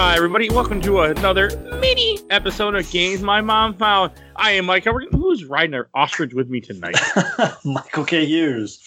Hi, everybody. Welcome to another mini episode of Games My Mom Found. I am Mike. Who's riding an ostrich with me tonight? Michael K. Hughes.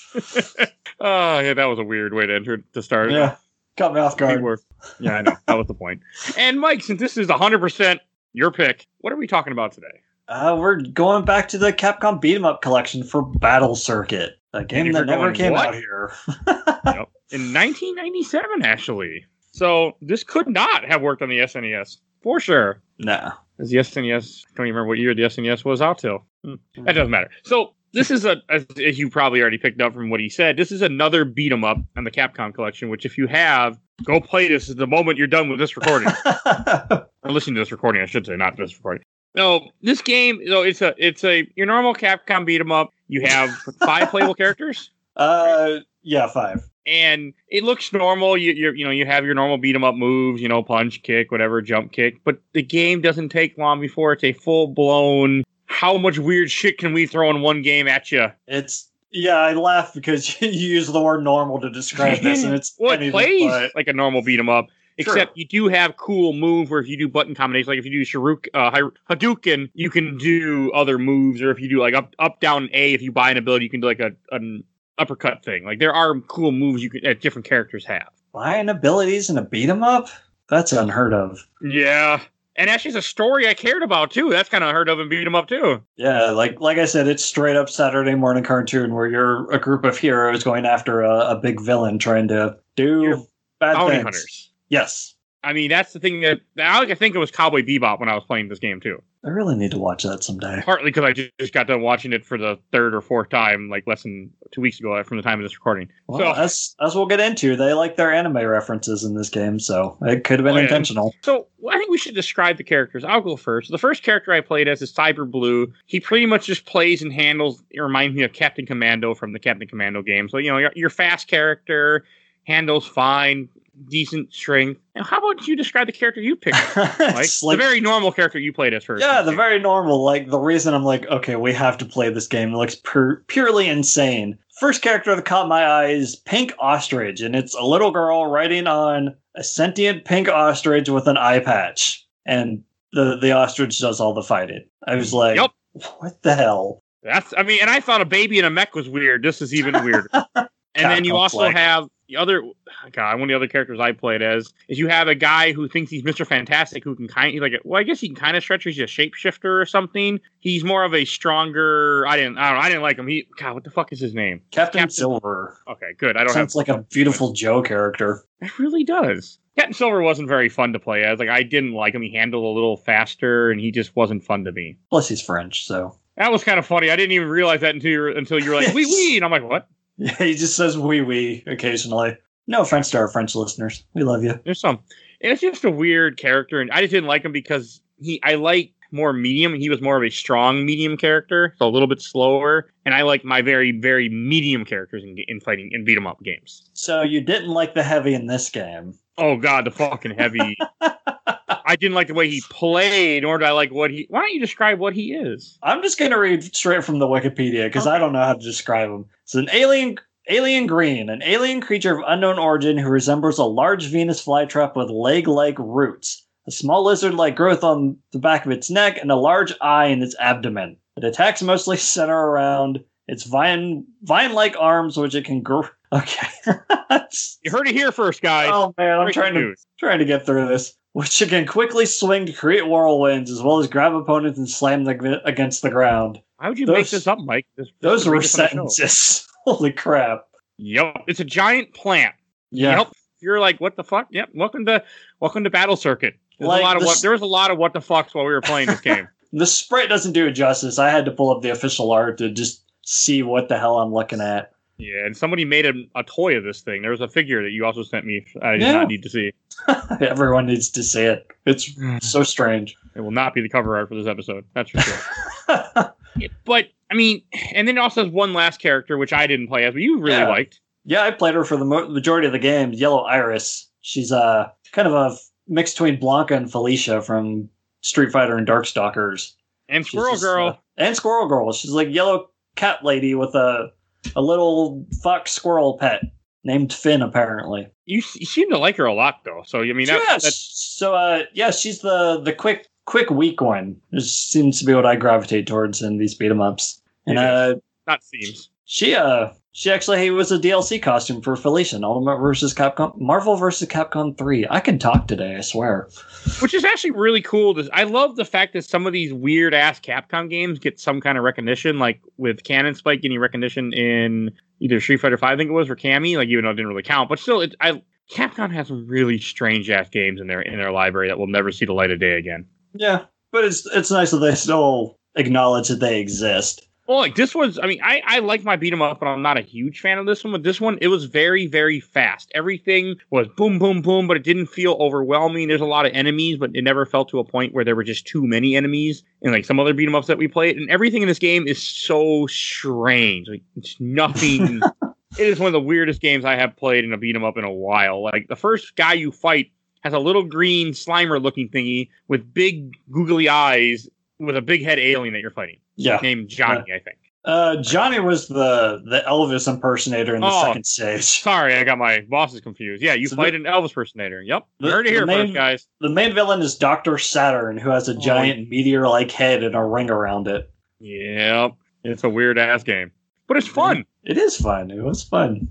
Oh, yeah, that was a weird way to enter to start. Yeah, caught me off guard. were- yeah, I know. That was the point. And Mike, since this is 100% your pick, what are we talking about today? Uh, we're going back to the Capcom Beat 'em Up collection for Battle Circuit, a game that never going, came what? out here. Yep. In 1997, actually. So this could not have worked on the SNES for sure. nah. As the SNES, I don't even remember what year the SNES was out till. Hmm, That doesn't matter. So this is a, as, as you probably already picked up from what he said, this is another beat 'em up on the Capcom collection. Which, if you have, go play this the moment you're done with this recording or listening to this recording. I should say, not this recording. No, this game, no, it's a, it's a your normal Capcom beat 'em up. You have five playable characters. uh, yeah, five. And it looks normal. You you you know you have your normal beat 'em up moves, you know punch, kick, whatever, jump kick. But the game doesn't take long before it's a full blown. How much weird shit can we throw in one game at you? It's yeah. I laugh because you use the word normal to describe this, and it's Well, it plays but- like a normal beat 'em up, Sure. except you do have cool moves where if you do button combinations, like if you do Sharuk, uh, Hadouken, you can do other moves, or if you do like up up down A, if you buy an ability, you can do like a an uppercut thing. Like there are cool moves you can that different characters have. buying abilities and a beat 'em up. That's unheard of. Yeah. And actually, it's a story I cared about too. That's kind of heard of and beat 'em up too. Yeah, like like I said, it's straight up Saturday morning cartoon where you're a group of heroes going after a, a big villain trying to do You're bad Bounty things. hunters. Yes, I mean, that's the thing that I like. I think it was Cowboy Bebop when I was playing this game too. I really need to watch that someday. Partly because I just, got done watching it for the third or fourth time, like less than two weeks ago uh, from the time of this recording. Well, so, as as we'll get into, they like their anime references in this game, so it could have been Oh, yeah. intentional. so I think we should describe the characters. I'll go first. The first character I played as is Cyber Blue. He pretty much just plays and handles. It reminds me of Captain Commando from the Captain Commando game. So you know, your, your fast character handles fine, decent strength. Now, how about you describe the character you picked? Like like- the very normal character you played as first. yeah, the very normal. Like the reason I'm like, okay, we have to play this game. It looks pur- purely insane. First character that caught my eye is Pink Ostrich, and it's a little girl riding on a sentient pink ostrich with an eye patch, and the the ostrich does all the fighting. I was like, Yep. what the hell? That's I mean, and I thought a baby in a mech was weird. This is even weirder. and then you also have the other God, one of the other characters I played as is you have a guy who thinks he's Mr. Fantastic who can kind of like well, I guess he can kind of stretch. He's a shapeshifter or something. He's more of a stronger. I didn't. I don't. know, I didn't like him. He God, what the fuck is his name? Captain, Captain- Silver Okay, good. I don't sounds have. like a Viewtiful Joe character. It really does. Captain Silver wasn't very fun to play as. Like I didn't like him. He handled a little faster, and he just wasn't fun to me. Plus, he's French, so That was kind of funny. I didn't even realize that until you were, until you were like, "Wee wee," and I'm like, "What?" Yeah, he just says "wee wee" occasionally. No offense to our French listeners, we love you. There's some. It's just a weird character, and I just didn't like him because he. I like more medium. He was more of a strong medium character, so a little bit slower. And I like my very very medium characters in, in fighting in beat 'em up games. So you didn't like the heavy in this game. Oh god, the fucking heavy. I didn't like the way he played, nor did I like what he. Why don't you describe what he is? I'm just gonna read straight from the Wikipedia because I don't know how to describe him. It's an alien alien green, an alien creature of unknown origin who resembles a large Venus flytrap with leg-like roots, a small lizard-like growth on the back of its neck, and a large eye in its abdomen. It attacks mostly center around its vine vine-like arms, which it can grow. Okay. You heard it here first, guys. oh man, I'm Breaking trying to trying to get through this. Which it can quickly swing to create whirlwinds, as well as grab opponents and slam them against the ground. Why would you make this up, Mike? This- Those were read this on the show. sentences. Holy crap! Yep, it's a giant plant. Yeah, Yep. You're like, what the fuck? Yep. Welcome to welcome to Battle Circuit. There's Like a lot of what there was a lot of what the fucks while we were playing this game. the sprite doesn't do it justice. I had to pull up the official art to just see what the hell I'm looking at. yeah, and somebody made a, a toy of this thing. There was a figure that you also sent me. I did Yeah. not need to see. Everyone needs to see it. It's so strange. It will not be the cover art for this episode. That's for sure. But I mean, and then it also has one last character which I didn't play as, but you really Yeah. liked. yeah, I played her for the mo- majority of the game. Yellow Iris. She's uh, kind of a mix between Blanka and Felicia from Street Fighter and Darkstalkers. And Squirrel just, Girl. uh, and Squirrel Girl. She's like yellow cat lady with a a little fox squirrel pet. named Finn. Apparently, You, you seem to like her a lot, though. So I mean, that, yes. that's So, uh, yeah, she's the the quick quick weak one. This seems to be what I gravitate towards in these beat 'em ups. And It uh, not seems. she uh she actually was a DLC costume for Felicia in Ultimate versus Capcom Marvel versus Capcom 3. I can talk today, I swear. Which is actually really cool. To, I love the fact that some of these weird ass Capcom games get some kind of recognition, like with Cannon Spike getting recognition in either Street Fighter Five, I think it was, or Cammy. Like even though it didn't really count, but still, it, I Capcom has some really strange ass games in their in their library that will never see the light of day again. Yeah, but it's it's nice that they still acknowledge that they exist. Well, like this was, I mean, I, I like my beat 'em up, but I'm not a huge fan of this one. But this one, it was very, very fast. Everything was boom, boom, boom, but it didn't feel overwhelming. There's a lot of enemies, but it never felt to a point where there were just too many enemies. And like some other beat 'em ups that we played, and everything in this game is so strange. Like it's nothing. it is one of the weirdest games I have played in a beat 'em up in a while. Like the first guy you fight has a little green Slimer looking thingy with big googly eyes with a big head alien that you're fighting Yeah. named Johnny, I think. Uh, Johnny was the the Elvis impersonator in the Oh. second stage. Sorry, I got my bosses confused. Yeah, you So fight the- an Elvis impersonator. Yep. The- heard it here main- first, guys. The main villain is Doctor Saturn, who has a Oh. giant meteor-like head and a ring around it. Yep. It's a weird ass game. But it's fun. It is fun. It was fun.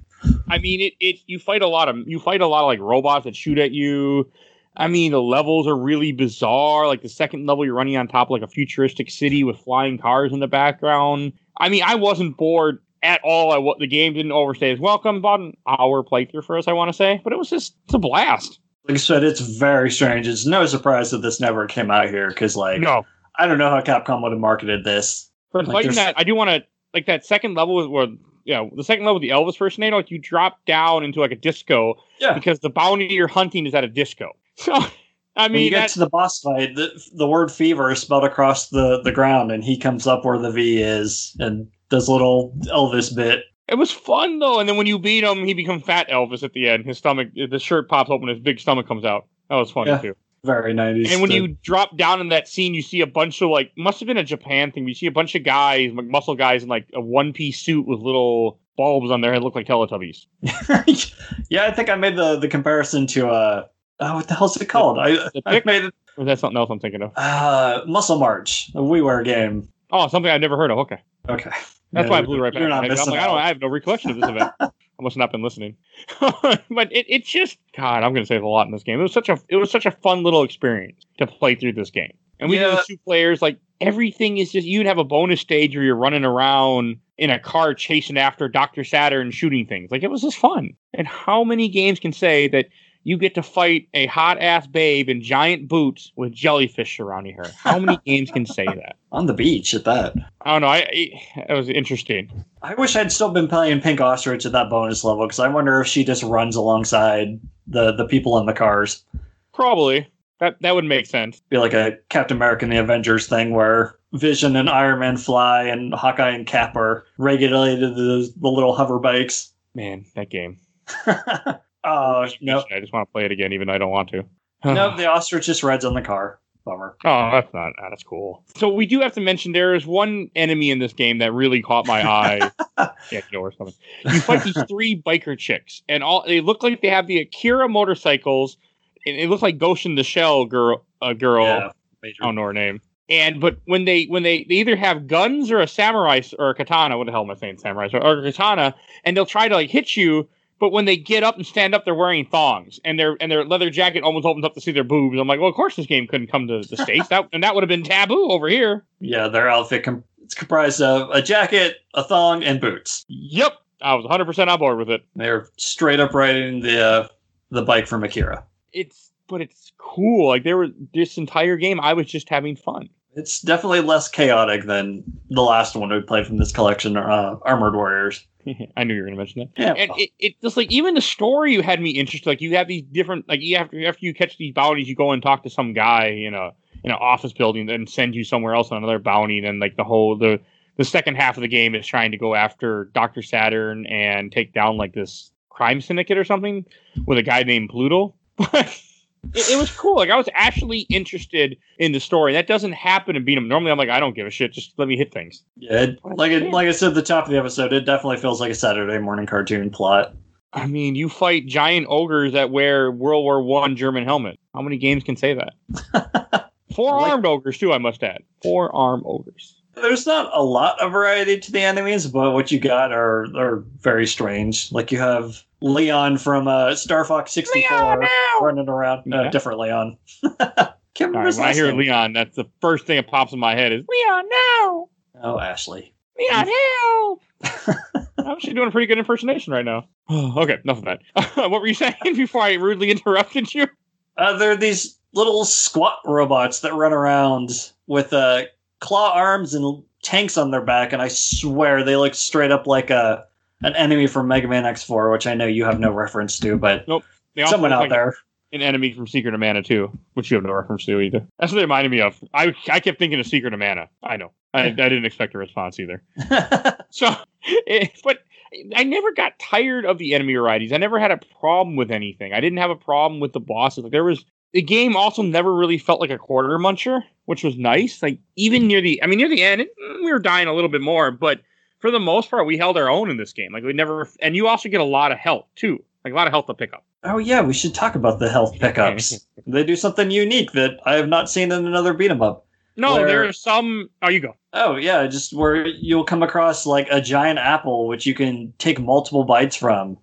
I mean it, it you fight a lot of you fight a lot of like robots that shoot at you. I mean the levels are really bizarre. Like the second level you're running on top of like a futuristic city with flying cars in the background. I mean I wasn't bored at all. I the game didn't overstay its welcome. About an hour playthrough for us, I want to say, but it was just it's a blast. Like I said, it's very strange. It's no surprise that this never came out here because, like, No, I don't know how Capcom would have marketed this. But Like, fighting that, I do want to like that second level where yeah, the second level with the Elvis impersonator, like you drop down into like a disco Yeah. because the bounty you're hunting is at a disco. So I when you get that, to the boss fight, the, the word fever is spelled across the, the ground, and he comes up where the V is and does a little Elvis bit. it was fun though. And then when you beat him, he becomes Fat Elvis at the end. His stomach, the shirt pops open, his big stomach comes out. That was funny Yeah. too. Very 90s. And when you drop down in that scene, you see a bunch of like must have been a Japan thing. You see a bunch of guys, like muscle guys, in like a one piece suit with little bulbs on their head, look like Teletubbies. yeah, I think I made the, the comparison to, uh, oh, what the hell's it called? I, the I dick? made it, Or is that something else I'm thinking of? uh, Muscle March, a WiiWare game. Oh, something I've never heard of. Okay. Okay. That's Yeah, why I blew right back. You're not I'm missing like, I don't. I have no recollection of this event. I must not been listening. but it, it just God, I'm going to say a lot in this game. It was such a it was such a fun little experience to play through this game. And we did Yeah. the two players. Like everything is just you'd have a bonus stage where you're running around in a car chasing after Doctor Saturn shooting things. Like it was just fun. And how many games can say that? You get to fight a hot ass babe in giant boots with jellyfish surrounding her. How many games can say that? On the beach at that. I don't know. I, I it was interesting. I wish I'd still been playing Pink Ostrich at that bonus level because I wonder if she just runs alongside the, the people in the cars. Probably. That that would make sense. Be like a Captain America and the Avengers thing where Vision and Iron Man fly and Hawkeye and Cap are regulated the, the little hover bikes. Man, that game. oh, no. I just want to play it again, even though I don't want to. No, the ostrich just rides on the car. Bummer. Oh, that's not. ah, that's cool. So we do have to mention there is one enemy in this game that really caught my eye. yeah, you know or something. You fight these three biker chicks, and all they look like they have the Akira motorcycles. And it looks like Ghost in the Shell girl. A girl. Yeah, major. I don't know her name. And but when they when they, they either have guns or a samurai or a katana, what the hell am I saying, samurai or, or a katana, and they'll try to like hit you. But when they get up and stand up, they're wearing thongs, and their and their leather jacket almost opens up to see their boobs. I'm like, well, of course this game couldn't come to the states, that and that would have been taboo over here. Yeah, their outfit com- it's comprised of a jacket, a thong, and boots. Yep, I was 100 percent on board with it. They're straight up riding the uh, the bike from Akira. It's but it's cool. Like there were this entire game, I was just having fun. It's definitely less chaotic than the last one we played from this collection, uh, Armored Warriors. I knew you were going to mention that. Yeah, and it, it just like even the story you had me interested. Like you have these different like you after after you catch these bounties, you go and talk to some guy in a in an office building, then send you somewhere else on another bounty. And then like the whole the the second half of the game is trying to go after Doctor Saturn and take down like this crime syndicate or something with a guy named Pluto. But it, it was cool. Like I was actually interested in the story. That doesn't happen in beat 'em. Normally, I'm like, I don't give a shit. Just let me hit things. yeah. It, like it, like I said at the top of the episode, it definitely feels like a Saturday morning cartoon plot. I mean, you fight giant ogres that wear World War One German helmet. How many games can say that? Four armed ogres too, I must add. Four armed ogres. There's not a lot of variety to the enemies, but what you got are are very strange. Like you have Leon from uh, Star Fox 64 Leon, no! running around. No, Yeah. different Leon. Can't remember All right, when I hear name. Leon, that's the first thing that pops in my head is Leon, no! Oh, Ashley. Leon, help! I'm actually doing a pretty good impersonation right now. okay, enough of that. what were you saying before I rudely interrupted you? Uh, there are these little squat robots that run around with uh, claw arms and tanks on their back, and I swear they look straight up like a an enemy from Mega Man X4, which I know you have no reference to, but also someone out like there. An enemy from Secret of Mana too, which you have no reference to either. That's what they reminded me of. I I kept thinking of Secret of Mana. I know. I, I didn't expect a response either. So, eh, but I never got tired of the enemy varieties. I never had a problem with anything. I didn't have a problem with the bosses. Like there was the game also never really felt like a quarter muncher, which was nice. Like even near the, I mean near the end, it, we were dying a little bit more, but for the most part, we held our own in this game. Like we never, and you also get a lot of health too, like a lot of health to pick up. oh yeah, we should talk about the health pickups. they do something unique that I have not seen in another beat 'em up. No, Where- there's some. Oh, you go. Oh yeah, just where you'll come across like a giant apple which you can take multiple bites from.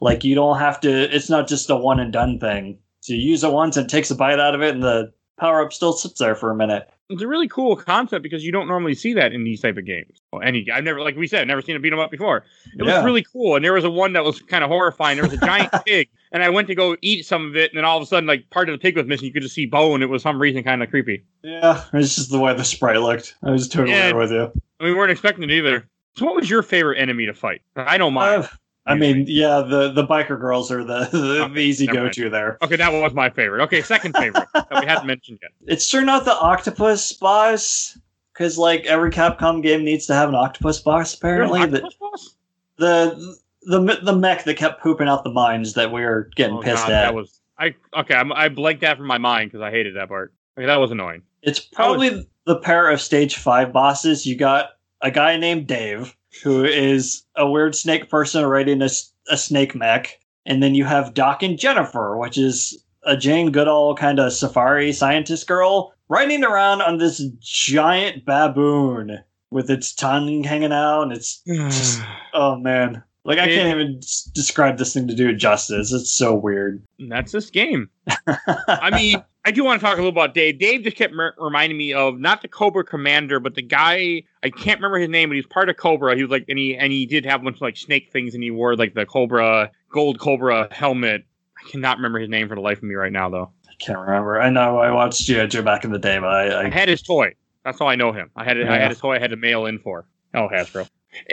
Like you don't have to it's not just a one and done thing. So you use it once and it takes a bite out of it and the power up still sits there for a minute. It's a really cool concept because you don't normally see that in these type of games. Well, any, I've never, like we said, never seen a beat 'em up before. It Yeah. was really cool, and there was a one that was kind of horrifying. There was a giant pig, and I went to go eat some of it, and then all of a sudden, like part of the pig was missing. You could just see bone. It was some reason kind of creepy. Yeah, it's just the way the sprite looked. I was totally Yeah. with you. We weren't expecting it either. So, what was your favorite enemy to fight? I mine. Uh, I mean, yeah, the the biker girls are the the, the easy go to there. okay, that was my favorite. Okay, second favorite that we hadn't mentioned yet. It's sure not the octopus boss because like every Capcom game needs to have an octopus boss. Apparently, the boss? the the the mech that kept pooping out the mines that we were getting Oh, pissed God, at. That was I. Okay, I'm, I blanked that from my mind because I hated that part. Okay, that was annoying. it's probably the pair of stage five bosses. You got a guy named Dave who is a weird snake person riding a snake mech, and then you have Doc and Jennifer, which is a Jane Goodall kind of safari scientist girl riding around on this giant baboon with its tongue hanging out, and it's just oh man. Like I can't even describe this thing to do it justice. It's so weird. That's this game. I mean, I do want to talk a little about Dave. Dave just kept mer- reminding me of not the Cobra Commander, but the guy I can't remember his name, but he's part of Cobra. He was like, and he and he did have a bunch of like snake things, and he wore like the Cobra gold Cobra helmet. I cannot remember his name for the life of me right now, though. I can't remember. I know I watched G.I. Joe back in the day, but I, I I had his toy. That's all I know him. I had it, I had his toy. I had to mail in for. Oh, Hasbro.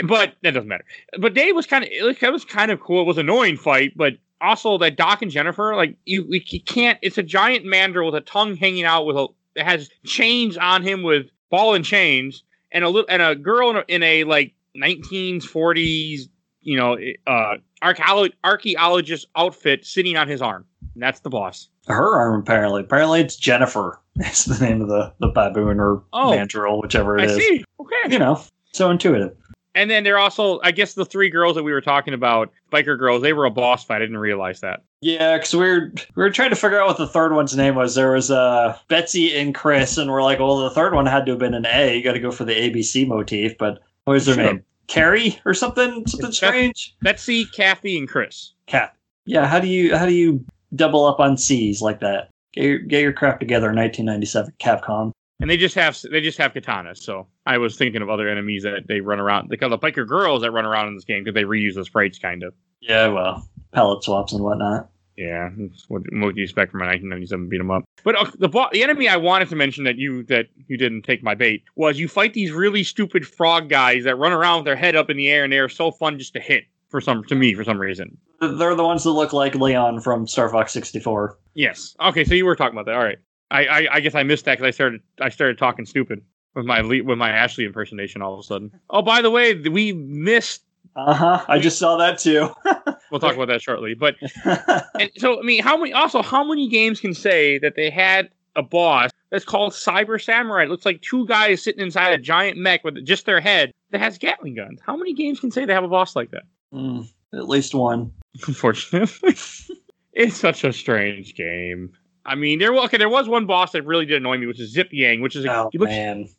But that doesn't matter. But Dave was kind of it was kind of cool. It was an annoying fight, but also that Doc and Jennifer, like you, we- you can't. It's a giant mandrill with a tongue hanging out with a. It has chains on him with ball and chains, and a little and a girl in a, in a like 1940s, you know, uh, archeolo- archaeologist outfit sitting on his arm. And that's the boss. her arm apparently. Apparently it's Jennifer. It's the name of the, the baboon or Oh. mandrill, whichever it I is. see. Okay. You know, so intuitive. And then there are also, I guess, the three girls that we were talking about, biker girls. They were a boss fight. I didn't realize that. Yeah, because we were we were trying to figure out what the third one's name was. There was uh Betsy and Chris, and we're like, well, the third one had to have been an A. You got to go for the ABC motif. But what was their Sure. name? Carrie or something? Something Beth- strange. Betsy, Kathy, and Chris. Cat. Yeah. How do you how do you double up on C's like that? Get your, get your crap together. 1997 Capcom. And they just have they just have katanas. So I was thinking of other enemies that they run around. They call the biker girls that run around in this game because they reuse the sprites, kind of. Yeah, well, palette swaps and whatnot. Yeah, what, what do you expect from a 1997 beat 'em up? But uh, the bo- the enemy I wanted to mention that you that you didn't take my bait was you fight these really stupid frog guys that run around with their head up in the air and they're so fun just to hit for some to me for some reason. They're the ones that look like Leon from Star Fox 64. Yes. Okay, so you were talking about that. All right. I I, I guess I missed that because I started I started talking stupid with my Le- with my Ashley impersonation all of a sudden. Oh, by the way, we missed. Uh huh. I just saw that too. We'll talk about that shortly. But and so I mean, how many? Also, how many games can say that they had a boss that's called Cyber Samurai? It looks like two guys sitting inside a giant mech with just their head that has Gatling guns. How many games can say they have a boss like that? Mm. At least one. Unfortunately, it's such a strange game. I mean, there okay, there was one boss that really did annoy me, which is Zip Yang, which is a, Oh looks, man.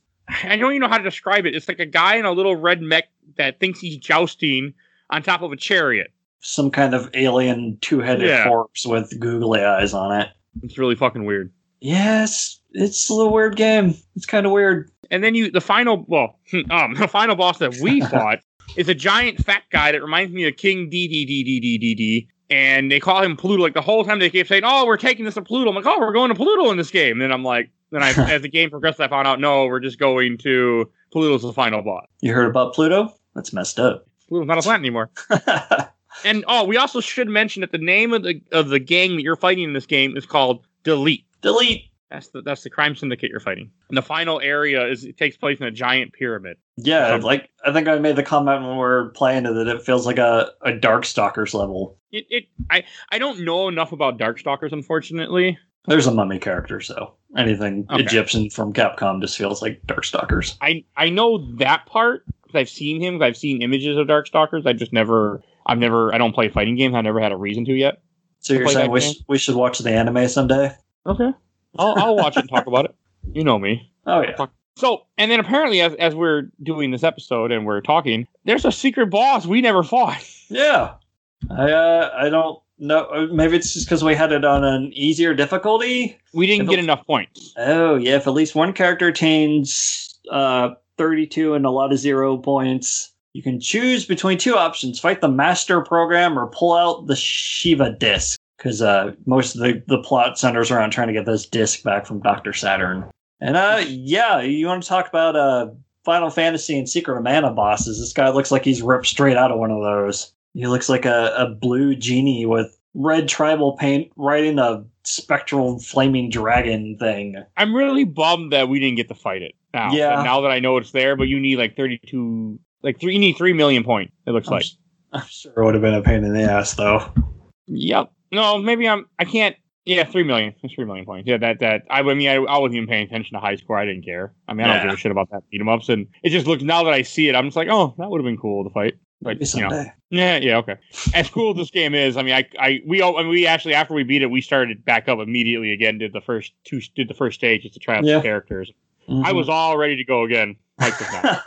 I don't even know how to describe it. It's like a guy in a little red mech that thinks he's jousting on top of a chariot. Some kind of alien two-headed Yeah. corpse with googly eyes on it. It's really fucking weird. Yes, it's a little weird game. It's kind of weird. And then you, the final, well, um, the final boss that we fought is a giant fat guy that reminds me of King D D D D D D D. And they call him Pluto. Like the whole time they keep saying, "Oh, we're taking this to Pluto." I'm like, "Oh, we're going to Pluto in this game." And then I'm like, then I, as the game progressed, I found out, no, we're just going to Pluto's the final boss. You heard about Pluto? That's messed up. Pluto's not a planet anymore. And oh, we also should mention that the name of the of the gang that you're fighting in this game is called Delete. Delete. That's the that's the crime syndicate you're fighting. And the final area is it takes place in a giant pyramid. Yeah, Um, like I think I made the comment when we were playing it that it feels like a, a Darkstalkers level. It, it I I don't know enough about Darkstalkers, unfortunately. There's a mummy character, so anything Okay. Egyptian from Capcom just feels like Darkstalkers. I I know that part because I've seen him. I've seen images of Darkstalkers. I just never I've never I don't play fighting games. I never had a reason to yet. So you're saying we, sh- we should watch the anime someday? Okay, I'll I'll watch it and talk about it. You know me. Oh yeah. So, and then apparently, as, as we're doing this episode and we're talking, there's a secret boss we never fought. Yeah. I uh, I don't know. uh, Maybe it's just because we had it on an easier difficulty. We didn't If get it- enough points. Oh yeah, if at least one character attains uh, 32 and a lot of zero points, you can choose between two options: fight the master program or pull out the Shiva disc. Because uh, most of the, the plot centers around trying to get this disc back from Doctor Saturn. And uh, yeah, you want to talk about uh, Final Fantasy and Secret of Mana bosses? This guy looks like he's ripped straight out of one of those. He looks like a, a blue genie with red tribal paint riding a spectral flaming dragon thing. I'm really bummed that we didn't get to fight it. Now, Yeah. Now that I know it's there, but you need like 32, like three. You need three million points. It looks I'm, like. I'm sure it would have been a pain in the ass, though. Yep. No, maybe I'm. I can't. Yeah, three million. It's three million points. Yeah, that that. I, I mean, I, I wasn't even paying attention to high score. I didn't care. I mean, I don't Yeah. give a shit about that beat 'em ups, and it just looks. Now that I see it, I'm just like, oh, that would have been cool to fight. But Maybe you know, yeah, yeah, okay. As cool as this game is, I mean, I, I, we, all, I mean, we actually after we beat it, we started back up immediately again. Did the first two, did the first stage just to try out Yeah. the characters. I Mhm. was all ready to go again. Like this now.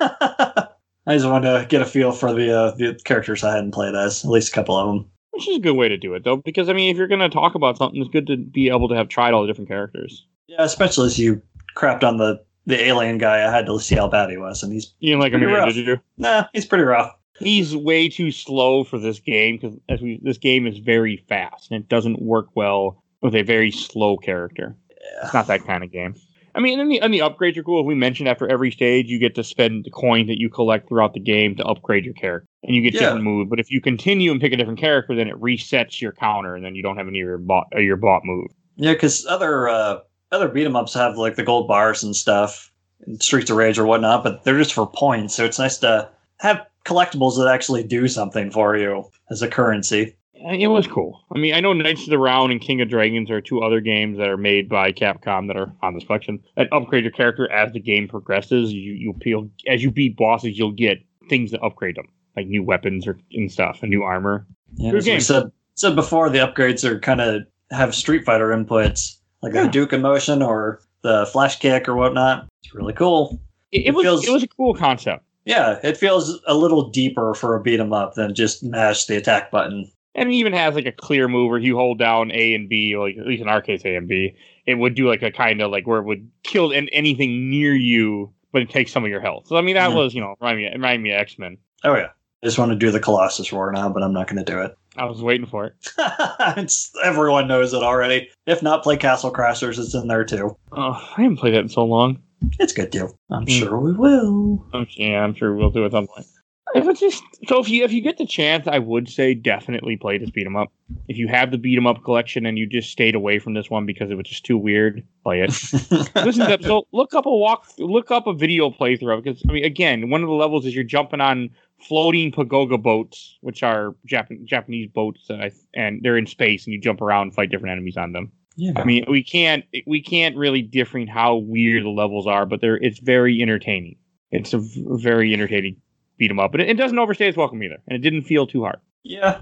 I just wanted to get a feel for the uh, the characters I hadn't played as, at least a couple of them. Which is a good way to do it, though, because I mean, if you're going to talk about something, it's good to be able to have tried all the different characters. Yeah, especially as you crapped on the the alien guy. I had to see how bad he was, and he's You didn't like him here, rough. did you? nah, he's pretty rough. He's way too slow for this game because as we, this game is very fast and it doesn't work well with a very slow character. It's not that kind of game. I mean, and the, and the upgrades are cool. As we mentioned, after every stage, you get to spend the coin that you collect throughout the game to upgrade your character, and you get Yeah. different moves. But if you continue and pick a different character, then it resets your counter, and then you don't have any of your bot uh, your bot move. Yeah, because other uh, other beat 'em ups have like the gold bars and stuff, and Streets of Rage or whatnot, but they're just for points. So it's nice to have collectibles that actually do something for you as a currency. And It was cool. I mean, I know Knights of the Round and King of Dragons are two other games that are made by Capcom that are on this collection that upgrade your character as the game progresses. You you feel as you beat bosses, you'll get things to upgrade them, like new weapons or and stuff, and new armor. Yeah, as we said said before, the upgrades are kind of have Street Fighter inputs, like Yeah. Hadouken motion or the flash kick or whatnot. It's really cool. It, it It was feels- it was a cool concept. Yeah, it feels a little deeper for a beat 'em up than just mash the attack button. And it even has like a clear move where you hold down A and B, like at least in our case A and B. It would do like a kind of like where it would kill an, anything near you, but it takes some of your health. So I mean that Mhm. was you know remind me remind me of X Men. Oh yeah, I just want to do the Colossus roar now, but I'm not going to do it. I was waiting for it. it's, everyone knows it already. If not, play Castle Crashers. It's in there too. Oh, I haven't played that in so long. It's good too. I'm Hmm. sure we will. I'm, yeah, I'm sure we'll do it at some point. If it's just so, if you if you get the chance, I would say definitely play this beat 'em up. If you have the beat 'em up collection and you just stayed away from this one because it was just too weird, play it. Listen to so look up a walk, look up a video playthrough of because I mean, again, one of the levels is you're jumping on floating pagoga boats, which are Jap- Japanese boats, and they're in space, and you jump around and fight different enemies on them. yeah. I mean, we can't we can't really different how weird the levels are, but they're it's very entertaining. It's a v- very entertaining beat 'em up, but it, it doesn't overstay its welcome either, and it didn't feel too hard. Yeah,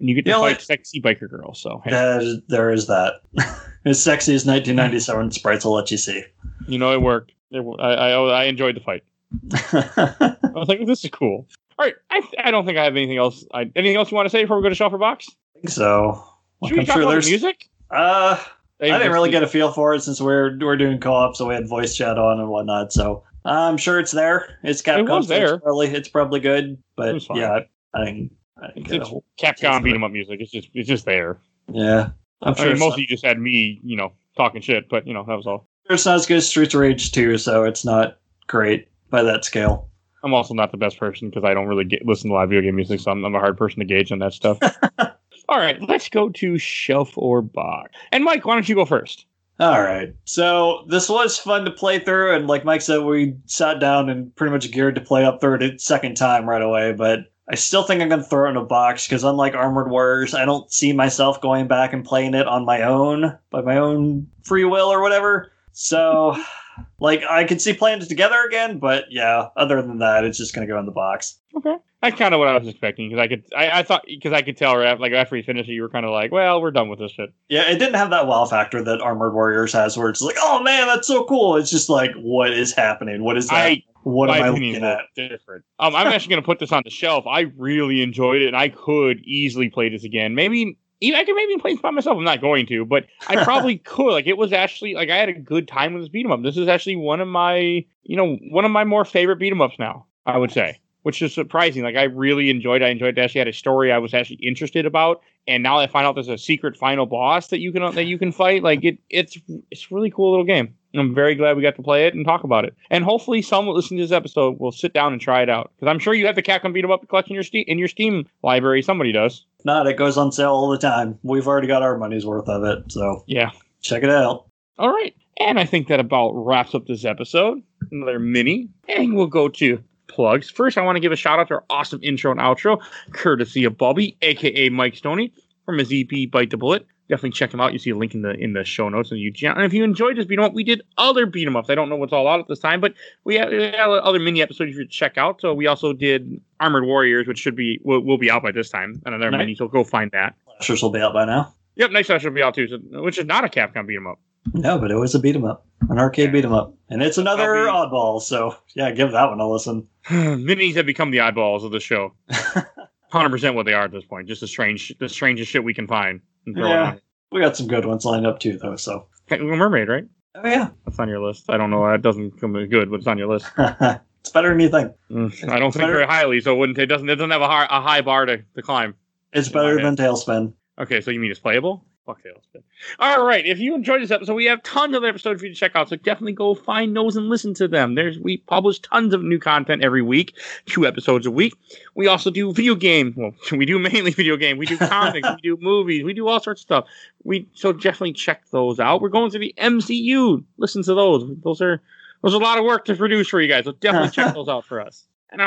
and you get to Yeah, fight like- sexy biker girls. So hey, there is that. as sexy as 1997 sprites will let you see. you know it worked. It, I, I I enjoyed the fight. I was like, this is cool. All right, I, I don't think I have anything else. I, anything else you want to say before we go to or box? think so. Like, Should we I'm talk sure about music? Uh, I didn't really get a feel for it since we're we're doing co-op, so we had voice chat on and whatnot. So I'm sure it's there. It's Capcom. was so it's there. probably it's probably good, It but yeah, I, I didn't. I didn't It's, it's Capcom beat 'em up music. It's just it's just there. yeah, I'm I sure mean, it's, most of you just had me, you know, talking shit, but you know that was all. it's not as good as Streets of Rage 2, so it's not great by that scale. I'm also not the best person because I don't really get, listen to live video game music, so I'm, I'm a hard person to gauge on that stuff. all right, let's go to shelf or box. And Mike, why don't you go first? All right. So this was fun to play through, and like Mike said, we sat down and pretty much geared to play up through it second time right away. But I still think I'm to throw it in a box because, unlike Armored Warriors, I don't see myself going back and playing it on my own, by my own free will or whatever. So, like, I could see playing it together again, but yeah, other than that, it's just going to go in the box. Okay, that's kind of what I was expecting because I could, I, I thought because I could tell, like after you finished it, you were kind of like, well, we're done with this shit. Yeah, it didn't have that wow factor that Armored Warriors has, where it's like, oh man, that's so cool. It's just like, what is happening? What is that? I what am I looking at? different. Um, I'm actually going to put this on the shelf. I really enjoyed it, and I could easily play this again. Maybe even I could maybe play this by myself. I'm not going to, but I probably could. Like it was actually like I had a good time with this beat 'em up. This is actually one of my you know one of my more favorite beat 'em ups now. I would say, which is surprising. Like I really enjoyed. I enjoyed. It. Actually, had a story I was actually interested about, and now I find out there's a secret final boss that you can that you can fight. Like it, it's it's a really cool little game. I'm very glad we got to play it and talk about it. And hopefully, someone listening to this episode will sit down and try it out because I'm sure you have the Capcom beat 'em up collection in your Steam in your Steam library. Somebody does. Not, it goes on sale all the time. We've already got our money's worth of it, so Yeah. check it out. All right. And I think that about wraps up this episode. Another mini. And we'll go to plugs. First, I want to give a shout out to our awesome intro and outro, courtesy of Bobby, aka Mike Stoney, from his EP Bite the Bullet. Definitely check him out. You see a link in the in the show notes. And you and if you enjoyed this beat 'em up, we did other beat 'em ups. I don't know what's all out at this time, but we have, we other mini episodes you should check out. So we also did Armored Warriors, which should be will, will be out by this time. Another Nice. mini, so go find that. Flashers will be out by now. Yep, next time should be out too. So, which is not a Capcom beat 'em up. No, but it was a beat 'em up, an arcade Yeah. beat 'em up, and it's another I'll oddball. So yeah, give that one a listen. Minis have become the eyeballs of the show. Hundred percent what they are at this point. Just the strange, the strangest shit we can find. it Yeah. We got some good ones lined up too, though. So Mermaid, right? oh yeah, That's on your list. I don't know. That doesn't come as good, but it's on your list. it's better than you think. Mm, I don't think better- very highly, so it wouldn't. It doesn't. It doesn't have a high, a high bar to, to climb. It's better than TaleSpin. Okay, so you mean it's playable? Fuck TaleSpin. All right. If you enjoyed this episode, we have tons of episodes for you to check out. So definitely go find those and listen to them. There's we publish tons of new content every week, two episodes a week. We also do video game. Well, we do mainly video game. We do comics. we do movies. We do all sorts of stuff. We so definitely check those out. We're going to the MCU. Listen to those. Those are those are a lot of work to produce for you guys. So definitely check those out for us. And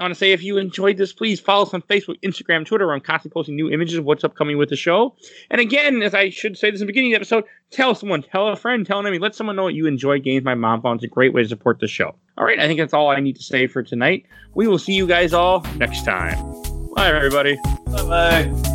I want to say if you enjoyed this, please follow us on Facebook, Instagram, Twitter. where I'm constantly posting new images of what's upcoming with the show. And again, as I should say this in the beginning of the episode, tell someone, tell a friend, tell an enemy, let someone know that you enjoy games my mom found. It's a great way to support the show. All right, I think that's all I need to say for tonight. We will see you guys all next time. Bye, everybody. Bye bye.